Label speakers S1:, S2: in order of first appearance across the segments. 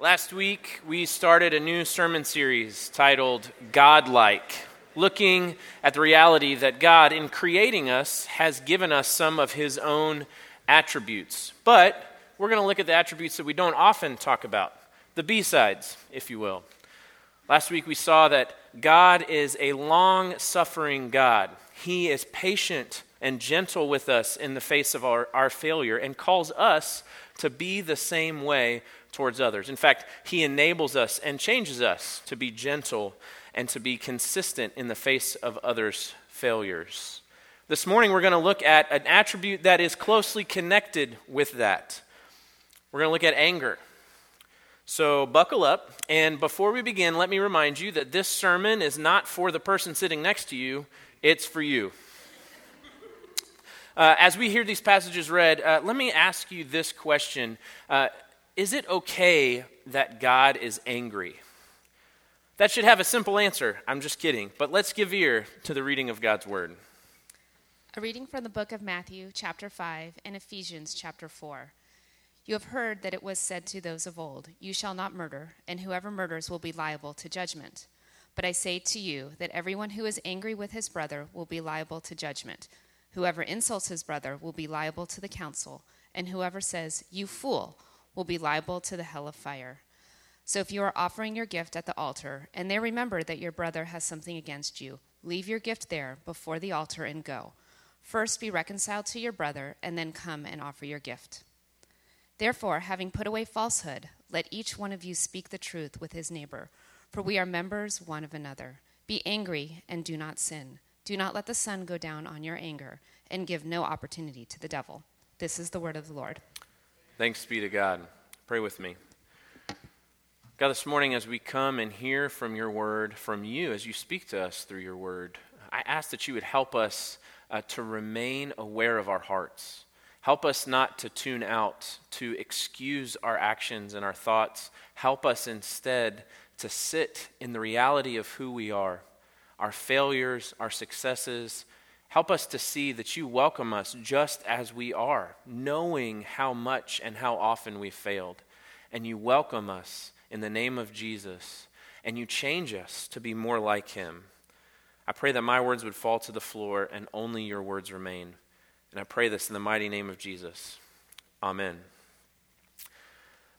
S1: Last week, we started a new sermon series titled Godlike, looking at the reality that God, in creating us, has given us some of his own attributes. But we're going to look at the attributes that we don't often talk about, the B sides, if you will. Last week, we saw that God is a long suffering God, He is patient and gentle with us in the face of our, our failure and calls us to be the same way towards others. In fact, He enables us and changes us to be gentle and to be consistent in the face of others' failures. This morning, we're going to look at an attribute that is closely connected with that. We're going to look at anger. So, buckle up. And before we begin, let me remind you that this sermon is not for the person sitting next to you, it's for you. Uh, as we hear these passages read, uh, let me ask you this question uh, Is it okay that God is angry? That should have a simple answer. I'm just kidding. But let's give ear to the reading of God's word.
S2: A reading from the book of Matthew, chapter 5, and Ephesians, chapter 4. You have heard that it was said to those of old, You shall not murder, and whoever murders will be liable to judgment. But I say to you that everyone who is angry with his brother will be liable to judgment. Whoever insults his brother will be liable to the council, and whoever says, You fool, will be liable to the hell of fire. So if you are offering your gift at the altar, and there remember that your brother has something against you, leave your gift there before the altar and go. First be reconciled to your brother, and then come and offer your gift. Therefore, having put away falsehood, let each one of you speak the truth with his neighbor, for we are members one of another. Be angry and do not sin. Do not let the sun go down on your anger, and give no opportunity to the devil. This is the word of the Lord.
S1: Thanks be to God. Pray with me. God, this morning, as we come and hear from your word, from you, as you speak to us through your word, I ask that you would help us uh, to remain aware of our hearts. Help us not to tune out, to excuse our actions and our thoughts. Help us instead to sit in the reality of who we are our failures, our successes. Help us to see that you welcome us just as we are, knowing how much and how often we've failed. And you welcome us in the name of Jesus, and you change us to be more like him. I pray that my words would fall to the floor and only your words remain. And I pray this in the mighty name of Jesus. Amen.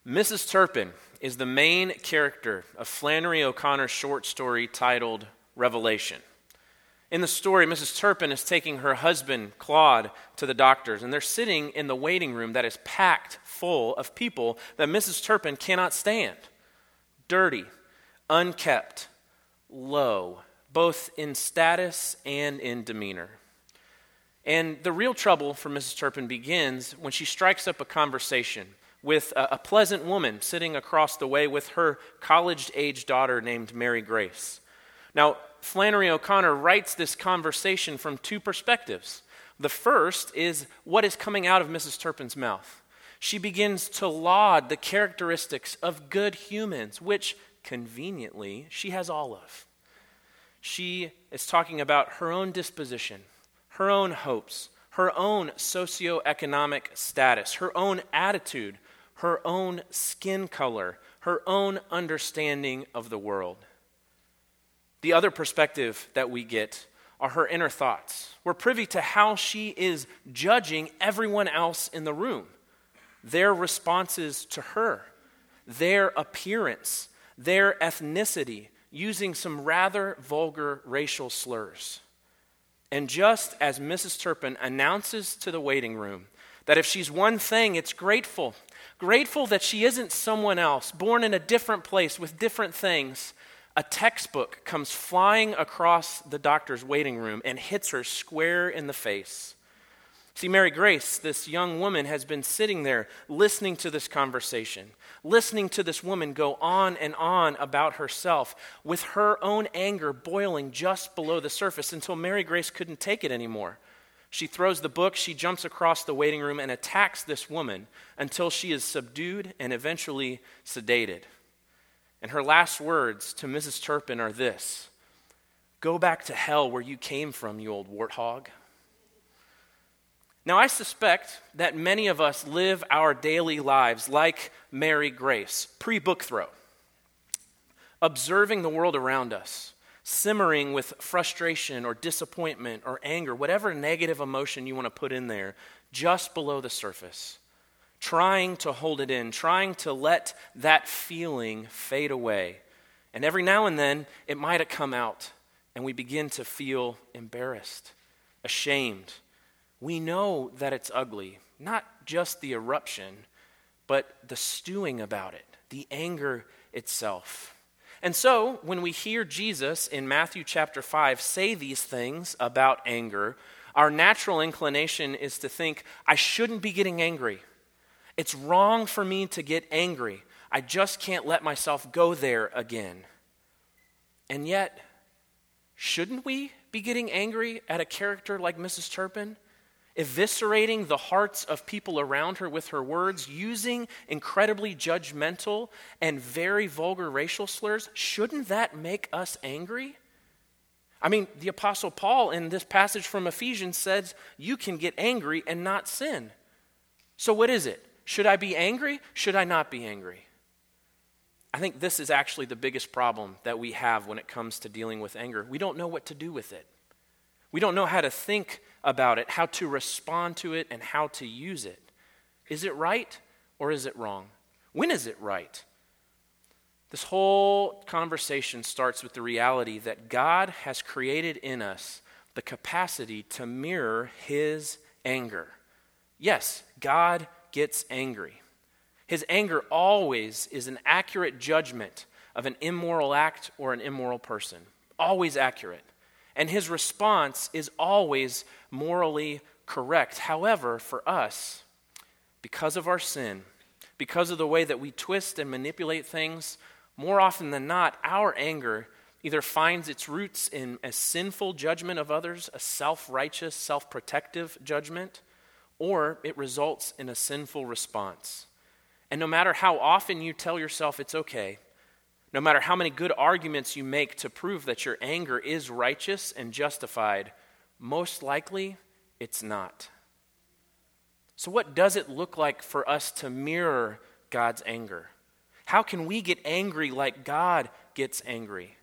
S1: Mrs. Turpin is the main character of Flannery O'Connor's short story titled revelation. In the story, Mrs. Turpin is taking her husband, Claude, to the doctors, and they're sitting in the waiting room that is packed full of people that Mrs. Turpin cannot stand. Dirty, unkept, low, both in status and in demeanor. And the real trouble for Mrs. Turpin begins when she strikes up a conversation with a, a pleasant woman sitting across the way with her college age daughter named Mary Grace. Now, Flannery O'Connor writes this conversation from two perspectives. The first is what is coming out of Mrs. Turpin's mouth. She begins to laud the characteristics of good humans, which conveniently she has all of. She is talking about her own disposition, her own hopes, her own socioeconomic status, her own attitude, her own skin color, her own understanding of the world. The other perspective that we get are her inner thoughts. We're privy to how she is judging everyone else in the room, their responses to her, their appearance, their ethnicity, using some rather vulgar racial slurs. And just as Mrs. Turpin announces to the waiting room that if she's one thing, it's grateful. Grateful that she isn't someone else, born in a different place with different things, a textbook comes flying across the doctor's waiting room and hits her square in the face. See, Mary Grace, this young woman, has been sitting there listening to this conversation, listening to this woman go on and on about herself, with her own anger boiling just below the surface until Mary Grace couldn't take it anymore. She throws the book, she jumps across the waiting room and attacks this woman until she is subdued and eventually sedated. And her last words to Mrs. Turpin are this Go back to hell where you came from, you old warthog. Now, I suspect that many of us live our daily lives like Mary Grace, pre book throw, observing the world around us, simmering with frustration or disappointment or anger, whatever negative emotion you want to put in there, just below the surface, trying to hold it in, trying to let that feeling fade away. And every now and then, it might come out, and we begin to feel embarrassed, ashamed we know that it's ugly, not just the eruption, but the stewing about it, the anger itself. And so, when we hear Jesus in Matthew chapter 5 say these things about anger, our natural inclination is to think, I shouldn't be getting angry. It's wrong for me to get angry. I just can't let myself go there again. And yet, shouldn't we be getting angry at a character like Mrs. Turpin? eviscerating the hearts of people around her with her words, using incredibly judgmental and very vulgar racial slurs, shouldn't that make us angry? I mean, the Apostle Paul in this passage from Ephesians says, You can get angry and not sin. So, what is it? Should I be angry? Should I not be angry? I think this is actually the biggest problem that we have when it comes to dealing with anger. We don't know what to do with it. We don't know how to think about it, how to respond to it, and how to use it. Is it right or is it wrong? When is it right? This whole conversation starts with the reality that God has created in us the capacity to mirror his anger. Yes, God gets angry. His anger always is an accurate judgment of an immoral act or an immoral person. Always accurate. And his response is always morally correct. However, for us, because of our sin, because of the way that we twist and manipulate things, more often than not, our anger either finds its roots in a sinful judgment of others, a self righteous, self protective judgment, or it results in a sinful response. And no matter how often you tell yourself it's okay, no matter how many good arguments you make to prove that your anger is righteous and justified, most likely it's not. So, what does it look like for us to mirror God's anger? How can we get angry like God gets angry?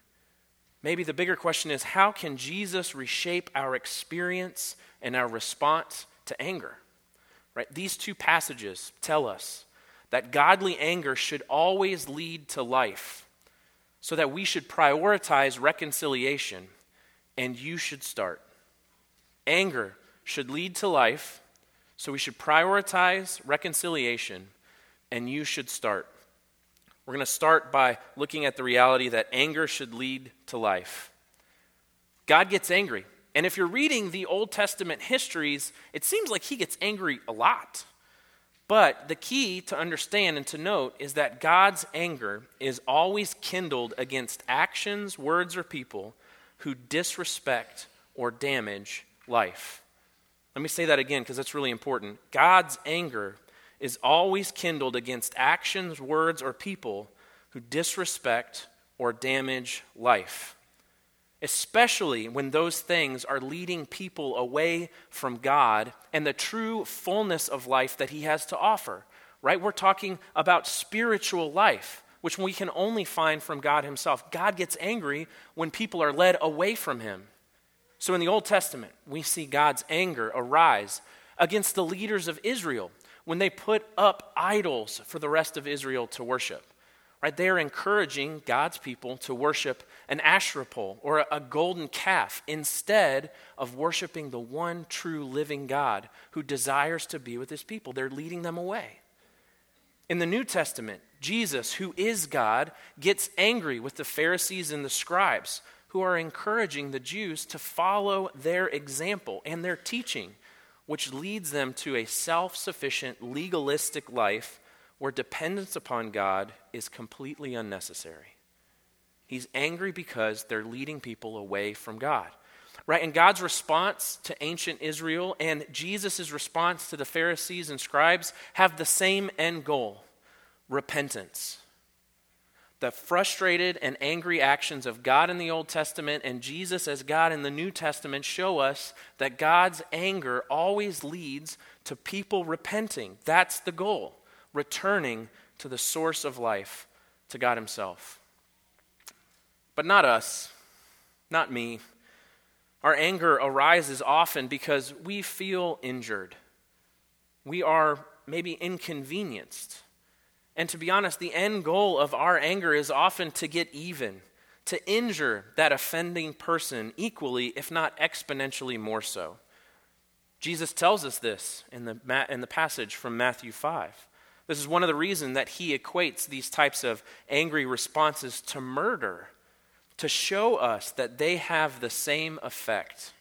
S1: Maybe the bigger question is how can Jesus reshape our experience and our response to anger? Right? These two passages tell us that godly anger should always lead to life so that we should prioritize reconciliation, and you should start. Anger should lead to life, so we should prioritize reconciliation, and you should start. We're going to start by looking at the reality that anger should lead to life. God gets angry. And if you're reading the Old Testament histories, it seems like he gets angry a lot. But the key to understand and to note is that God's anger is always kindled against actions, words, or people who disrespect or damage life. Let me say that again because that's really important. God's anger is always kindled against actions, words, or people who disrespect or damage life especially when those things are leading people away from God and the true fullness of life that He has to offer. Right? We're talking about spiritual life, which we can only find from God Himself. God gets angry when people are led away from Him. So in the Old Testament, we see God's anger arise against the leaders of Israel when they put up idols for the rest of Israel to worship. Right? They are encouraging God's people to worship an Asherah pole or a golden calf instead of worshiping the one true living God who desires to be with his people. They're leading them away. In the New Testament, Jesus, who is God, gets angry with the Pharisees and the scribes who are encouraging the Jews to follow their example and their teaching, which leads them to a self sufficient, legalistic life where dependence upon God is completely unnecessary. He's angry because they're leading people away from God. Right? And God's response to ancient Israel and Jesus' response to the Pharisees and scribes have the same end goal repentance. the frustrated and angry actions of God in the Old Testament and Jesus as God in the New Testament show us that God's anger always leads to people repenting. That's the goal, returning to the source of life, to God Himself. But not us, not me. Our anger arises often because we feel injured. We are maybe inconvenienced and to be honest, the end goal of our anger is often to get even, to injure that offending person equally, if not exponentially more so. Jesus tells us this in the, in the passage from Matthew 5. This is one of the reasons that he equates these types of angry responses to murder, to show us that they have the same effect.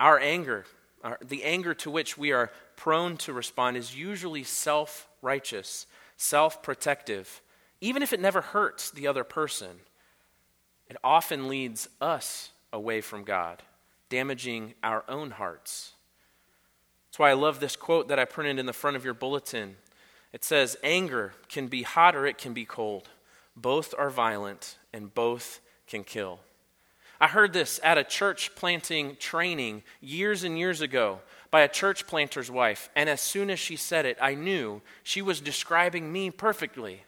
S1: Our anger, our, the anger to which we are prone to respond, is usually self righteous self protective, even if it never hurts the other person, it often leads us away from God, damaging our own hearts. That's why I love this quote that I printed in the front of your bulletin. It says, Anger can be hot or it can be cold. Both are violent and both can kill. I heard this at a church planting training years and years ago by a church planter's wife, and as soon as she said it, I knew she was describing me perfectly.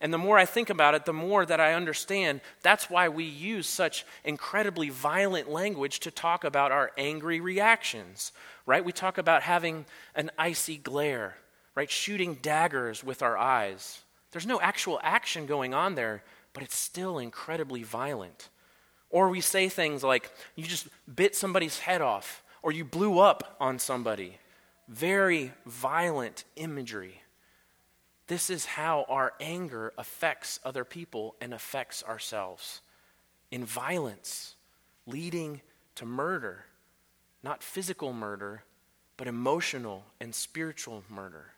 S1: And the more I think about it, the more that I understand that's why we use such incredibly violent language to talk about our angry reactions, right? We talk about having an icy glare, right? Shooting daggers with our eyes. There's no actual action going on there, but it's still incredibly violent. Or we say things like, you just bit somebody's head off or you blew up on somebody. Very violent imagery. This is how our anger affects other people and affects ourselves in violence, leading to murder. Not physical murder, but emotional and spiritual murder.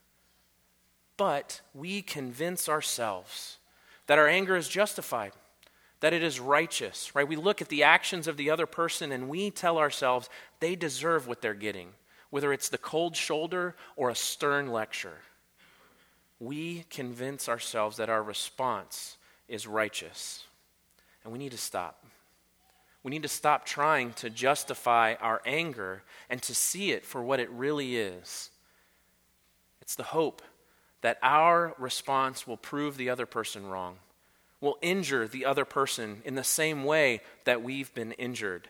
S1: But we convince ourselves that our anger is justified that it is righteous, right? We look at the actions of the other person and we tell ourselves they deserve what they're getting, whether it's the cold shoulder or a stern lecture. We convince ourselves that our response is righteous. And we need to stop. We need to stop trying to justify our anger and to see it for what it really is. It's the hope that our response will prove the other person wrong will injure the other person in the same way that we've been injured.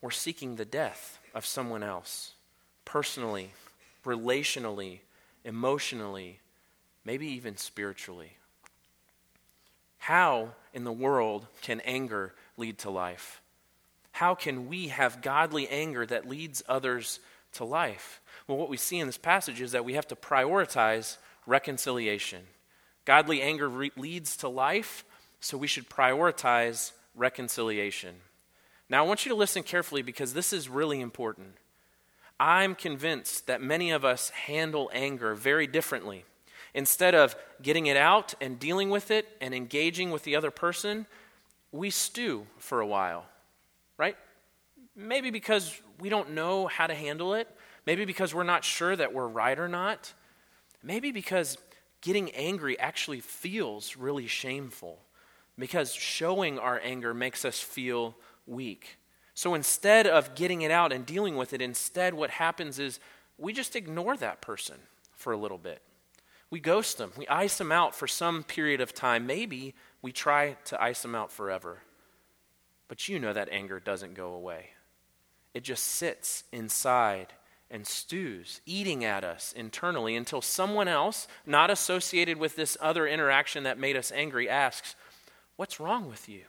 S1: We're seeking the death of someone else, personally, relationally, emotionally, maybe even spiritually. How in the world can anger lead to life? How can we have godly anger that leads others to life? Well, what we see in this passage is that we have to prioritize reconciliation. Godly anger re- leads to life, so we should prioritize reconciliation. Now, I want you to listen carefully because this is really important. I'm convinced that many of us handle anger very differently. Instead of getting it out and dealing with it and engaging with the other person, we stew for a while, right? Maybe because we don't know how to handle it. Maybe because we're not sure that we're right or not. Maybe because getting angry actually feels really shameful because showing our anger makes us feel weak. So instead of getting it out and dealing with it, instead, what happens is we just ignore that person for a little bit. We ghost them, we ice them out for some period of time. Maybe we try to ice them out forever. But you know that anger doesn't go away, it just sits inside and stews, eating at us internally until someone else, not associated with this other interaction that made us angry, asks, What's wrong with you?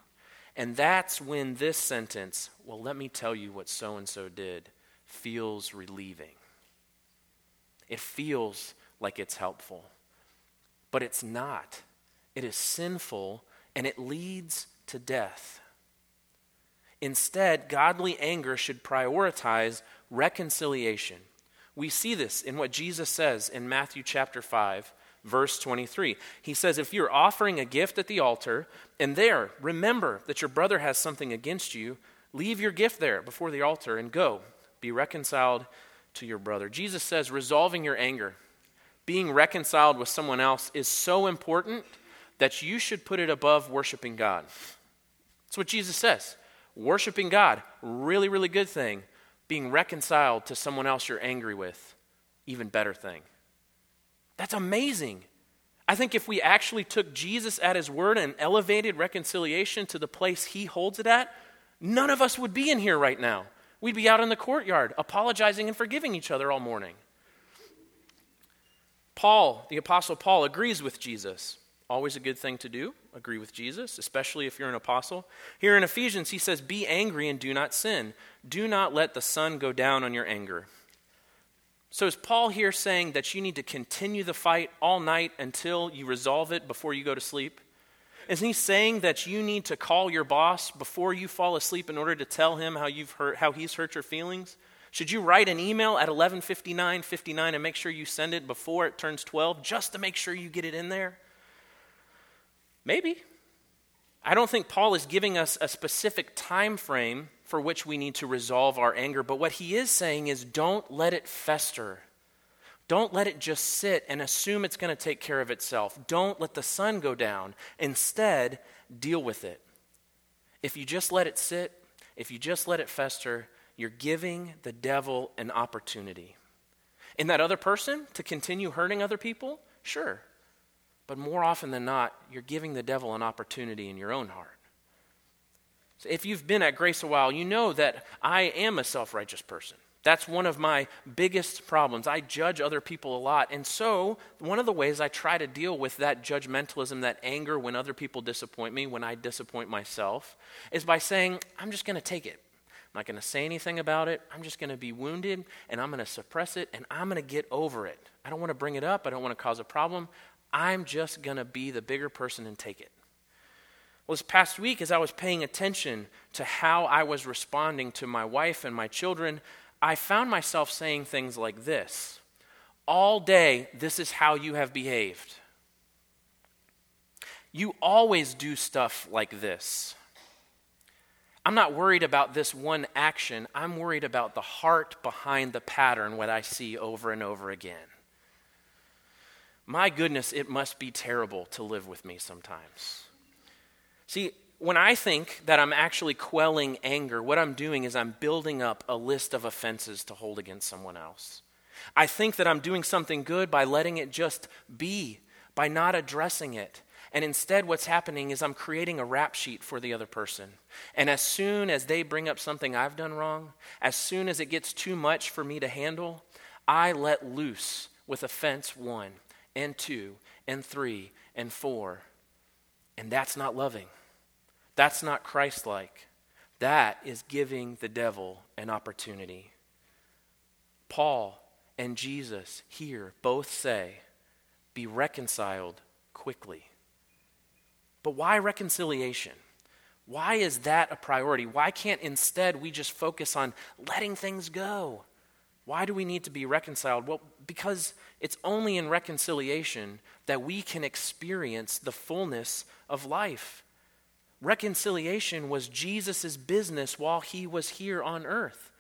S1: And that's when this sentence, well, let me tell you what so and so did, feels relieving. It feels like it's helpful, but it's not. It is sinful and it leads to death. Instead, godly anger should prioritize reconciliation. We see this in what Jesus says in Matthew chapter 5, verse 23. He says, If you're offering a gift at the altar, and there remember that your brother has something against you, leave your gift there before the altar and go. Be reconciled to your brother. Jesus says, resolving your anger, being reconciled with someone else is so important that you should put it above worshiping God. That's what Jesus says. Worshiping God, really, really good thing. Being reconciled to someone else you're angry with, even better thing. That's amazing. I think if we actually took Jesus at his word and elevated reconciliation to the place he holds it at, none of us would be in here right now. We'd be out in the courtyard apologizing and forgiving each other all morning. Paul, the Apostle Paul, agrees with Jesus. Always a good thing to do, agree with Jesus, especially if you're an apostle. Here in Ephesians, he says, Be angry and do not sin. Do not let the sun go down on your anger. So, is Paul here saying that you need to continue the fight all night until you resolve it before you go to sleep? Is he saying that you need to call your boss before you fall asleep in order to tell him how, you've hurt, how he's hurt your feelings? Should you write an email at 11:59 59 and make sure you send it before it turns 12 just to make sure you get it in there? Maybe. I don't think Paul is giving us a specific time frame for which we need to resolve our anger, but what he is saying is don't let it fester. Don't let it just sit and assume it's going to take care of itself. Don't let the sun go down. Instead, deal with it. If you just let it sit, if you just let it fester, you're giving the devil an opportunity. In that other person to continue hurting other people? Sure. But more often than not, you're giving the devil an opportunity in your own heart. So if you've been at Grace a while, you know that I am a self righteous person. That's one of my biggest problems. I judge other people a lot. And so, one of the ways I try to deal with that judgmentalism, that anger when other people disappoint me, when I disappoint myself, is by saying, I'm just going to take it. I'm not going to say anything about it. I'm just going to be wounded and I'm going to suppress it and I'm going to get over it. I don't want to bring it up. I don't want to cause a problem. I'm just going to be the bigger person and take it. Well, this past week, as I was paying attention to how I was responding to my wife and my children, I found myself saying things like this All day, this is how you have behaved. You always do stuff like this. I'm not worried about this one action. I'm worried about the heart behind the pattern, what I see over and over again. My goodness, it must be terrible to live with me sometimes. See, when I think that I'm actually quelling anger, what I'm doing is I'm building up a list of offenses to hold against someone else. I think that I'm doing something good by letting it just be, by not addressing it. And instead, what's happening is I'm creating a rap sheet for the other person. And as soon as they bring up something I've done wrong, as soon as it gets too much for me to handle, I let loose with offense one and two and three and four. And that's not loving. That's not Christ like. That is giving the devil an opportunity. Paul and Jesus here both say, be reconciled quickly. But why reconciliation? Why is that a priority? Why can't instead we just focus on letting things go? Why do we need to be reconciled? Well, because it's only in reconciliation that we can experience the fullness of life. Reconciliation was Jesus' business while he was here on earth.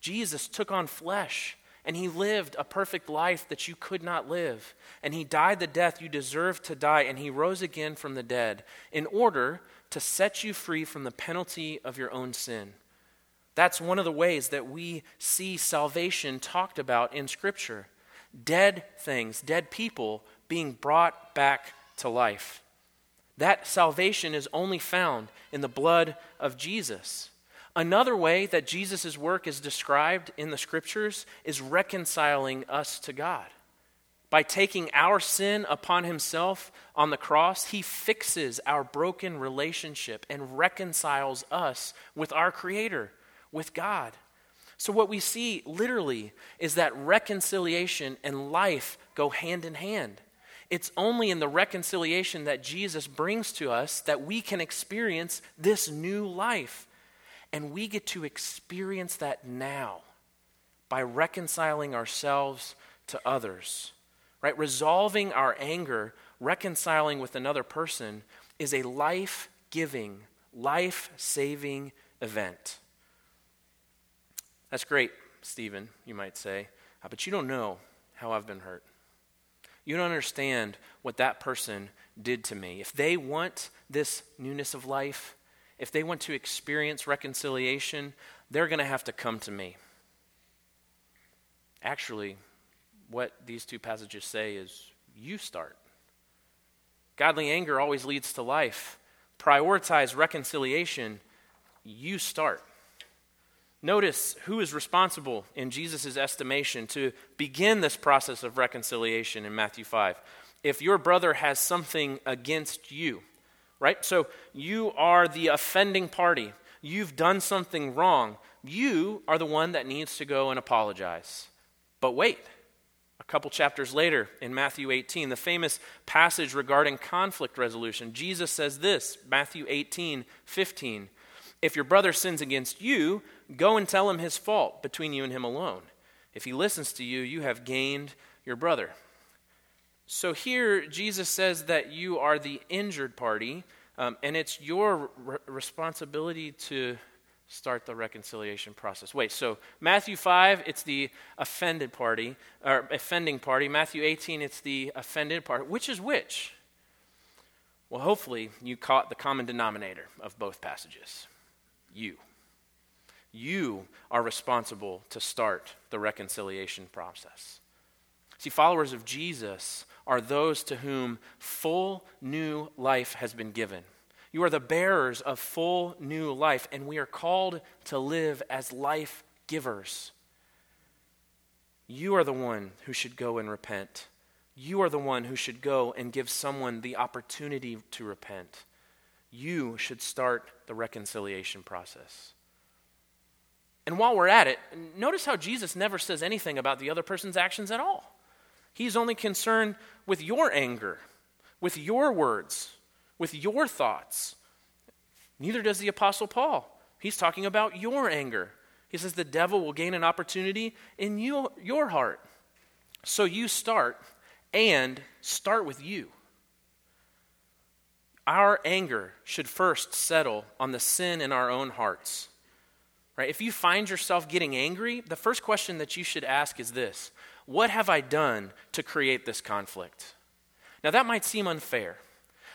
S1: Jesus took on flesh and he lived a perfect life that you could not live. And he died the death you deserved to die, and he rose again from the dead in order to set you free from the penalty of your own sin. That's one of the ways that we see salvation talked about in Scripture dead things, dead people being brought back to life. That salvation is only found in the blood of Jesus. Another way that Jesus' work is described in the scriptures is reconciling us to God. By taking our sin upon himself on the cross, he fixes our broken relationship and reconciles us with our Creator, with God. So, what we see literally is that reconciliation and life go hand in hand. It's only in the reconciliation that Jesus brings to us that we can experience this new life. And we get to experience that now by reconciling ourselves to others. Right? Resolving our anger, reconciling with another person is a life giving, life saving event. That's great, Stephen, you might say, uh, but you don't know how I've been hurt. You don't understand what that person did to me. If they want this newness of life, if they want to experience reconciliation, they're going to have to come to me. Actually, what these two passages say is you start. Godly anger always leads to life. Prioritize reconciliation, you start. Notice who is responsible in Jesus' estimation to begin this process of reconciliation in Matthew 5. If your brother has something against you, right? So you are the offending party. You've done something wrong. You are the one that needs to go and apologize. But wait, a couple chapters later in Matthew 18, the famous passage regarding conflict resolution, Jesus says this Matthew 18, 15. If your brother sins against you, go and tell him his fault between you and him alone. If he listens to you, you have gained your brother. So here, Jesus says that you are the injured party, um, and it's your re- responsibility to start the reconciliation process. Wait, so Matthew 5, it's the offended party, or offending party. Matthew 18, it's the offended party. Which is which? Well, hopefully, you caught the common denominator of both passages you. You are responsible to start the reconciliation process. See, followers of Jesus are those to whom full new life has been given. You are the bearers of full new life, and we are called to live as life givers. You are the one who should go and repent. You are the one who should go and give someone the opportunity to repent. You should start the reconciliation process. And while we're at it, notice how Jesus never says anything about the other person's actions at all. He's only concerned with your anger, with your words, with your thoughts. Neither does the Apostle Paul. He's talking about your anger. He says the devil will gain an opportunity in you, your heart. So you start, and start with you. Our anger should first settle on the sin in our own hearts. Right? If you find yourself getting angry, the first question that you should ask is this What have I done to create this conflict? Now, that might seem unfair.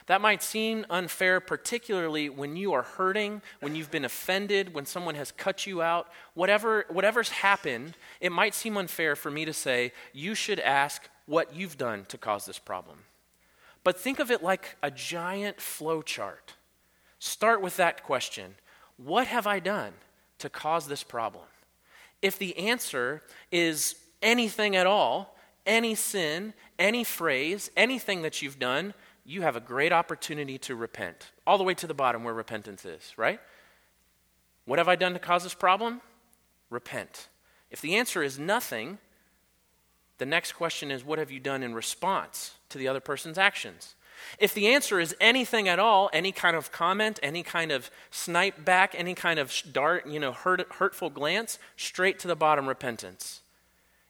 S1: That might seem unfair, particularly when you are hurting, when you've been offended, when someone has cut you out. Whatever, whatever's happened, it might seem unfair for me to say, you should ask what you've done to cause this problem. But think of it like a giant flow chart. Start with that question What have I done? to cause this problem? If the answer is anything at all, any sin, any phrase, anything that you've done, you have a great opportunity to repent. All the way to the bottom where repentance is, right? What have I done to cause this problem? Repent. If the answer is nothing, the next question is what have you done in response to the other person's actions? If the answer is anything at all, any kind of comment, any kind of snipe back, any kind of dart, you know, hurt, hurtful glance, straight to the bottom repentance.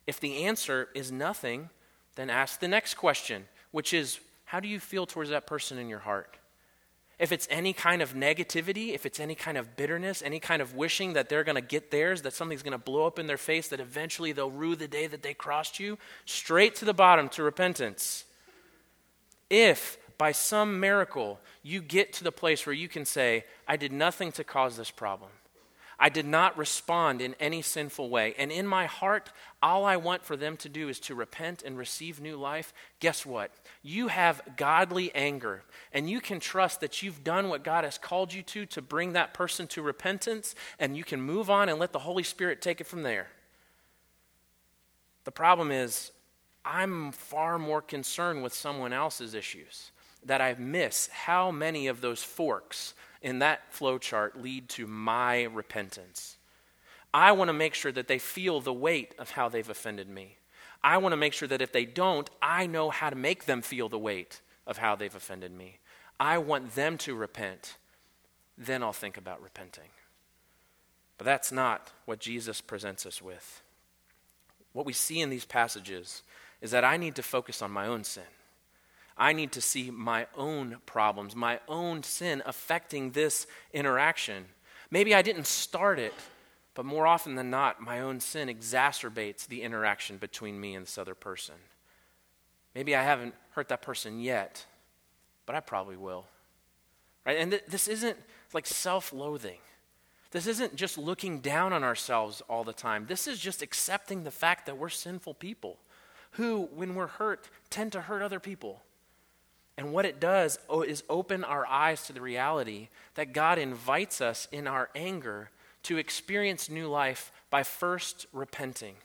S1: If the answer is nothing, then ask the next question, which is how do you feel towards that person in your heart? If it's any kind of negativity, if it's any kind of bitterness, any kind of wishing that they're going to get theirs, that something's going to blow up in their face, that eventually they'll rue the day that they crossed you, straight to the bottom to repentance. If by some miracle you get to the place where you can say, I did nothing to cause this problem. I did not respond in any sinful way. And in my heart, all I want for them to do is to repent and receive new life. Guess what? You have godly anger, and you can trust that you've done what God has called you to to bring that person to repentance, and you can move on and let the Holy Spirit take it from there. The problem is, I'm far more concerned with someone else's issues that I miss how many of those forks in that flow chart lead to my repentance. I want to make sure that they feel the weight of how they've offended me. I want to make sure that if they don't, I know how to make them feel the weight of how they've offended me. I want them to repent. Then I'll think about repenting. But that's not what Jesus presents us with. What we see in these passages is that I need to focus on my own sin. I need to see my own problems, my own sin affecting this interaction. Maybe I didn't start it, but more often than not, my own sin exacerbates the interaction between me and this other person. Maybe I haven't hurt that person yet, but I probably will. Right? And th- this isn't like self loathing. This isn't just looking down on ourselves all the time. This is just accepting the fact that we're sinful people who, when we're hurt, tend to hurt other people. And what it does is open our eyes to the reality that God invites us in our anger to experience new life by first repenting,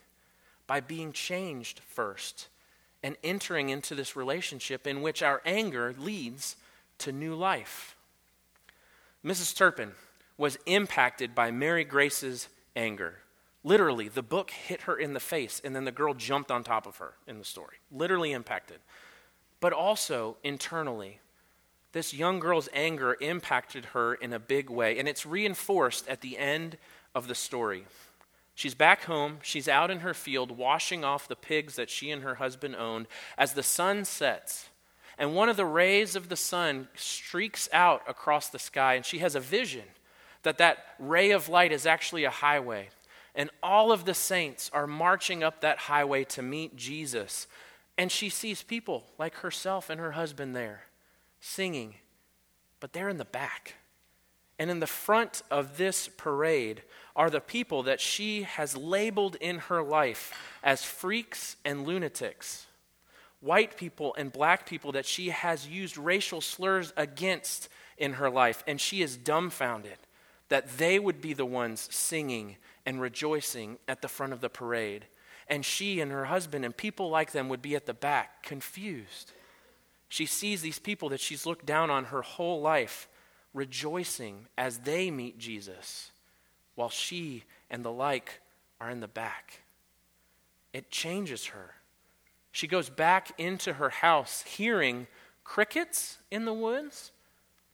S1: by being changed first, and entering into this relationship in which our anger leads to new life. Mrs. Turpin was impacted by Mary Grace's anger. Literally, the book hit her in the face, and then the girl jumped on top of her in the story. Literally impacted. But also internally, this young girl's anger impacted her in a big way, and it's reinforced at the end of the story. She's back home. She's out in her field washing off the pigs that she and her husband owned as the sun sets. And one of the rays of the sun streaks out across the sky, and she has a vision that that ray of light is actually a highway. And all of the saints are marching up that highway to meet Jesus. And she sees people like herself and her husband there singing, but they're in the back. And in the front of this parade are the people that she has labeled in her life as freaks and lunatics, white people and black people that she has used racial slurs against in her life. And she is dumbfounded that they would be the ones singing and rejoicing at the front of the parade. And she and her husband and people like them would be at the back, confused. She sees these people that she's looked down on her whole life rejoicing as they meet Jesus, while she and the like are in the back. It changes her. She goes back into her house hearing crickets in the woods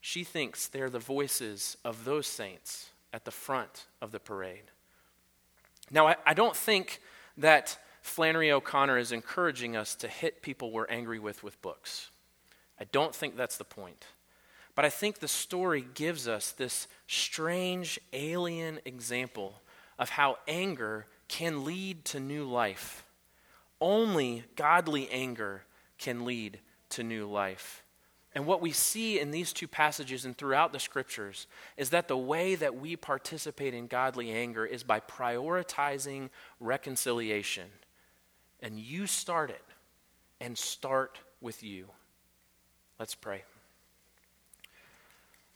S1: she thinks they're the voices of those saints at the front of the parade. Now, I, I don't think that Flannery O'Connor is encouraging us to hit people we're angry with with books. I don't think that's the point. But I think the story gives us this strange alien example of how anger can lead to new life. Only godly anger can lead to new life. And what we see in these two passages and throughout the scriptures is that the way that we participate in godly anger is by prioritizing reconciliation. And you start it, and start with you. Let's pray.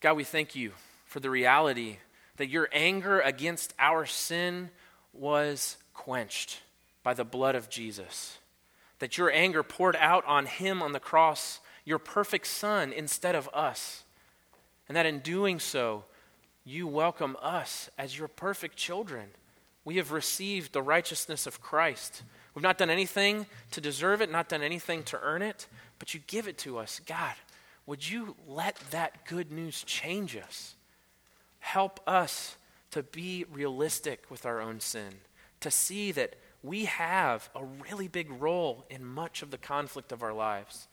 S1: God, we thank you for the reality that your anger against our sin was quenched by the blood of Jesus, that your anger poured out on him on the cross your perfect Son instead of us. And that in doing so, you welcome us as your perfect children. We have received the righteousness of Christ. We've not done anything to deserve it, not done anything to earn it, but you give it to us. God, would you let that good news change us? Help us to be realistic with our own sin, to see that we have a really big role in much of the conflict of our lives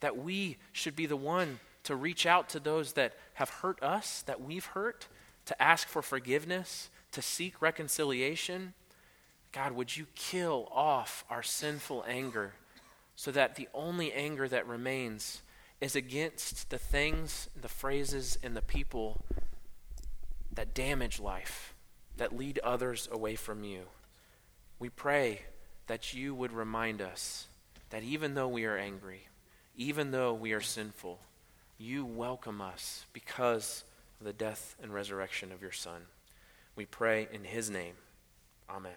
S1: that we should be the one to reach out to those that have hurt us, that we've hurt, to ask for forgiveness, to seek reconciliation. God, would you kill off our sinful anger so that the only anger that remains is against the things, the phrases, and the people that damage life, that lead others away from you. We pray that you would remind us that even though we are angry, even though we are sinful, you welcome us because of the death and resurrection of your Son. We pray in his name. Amen.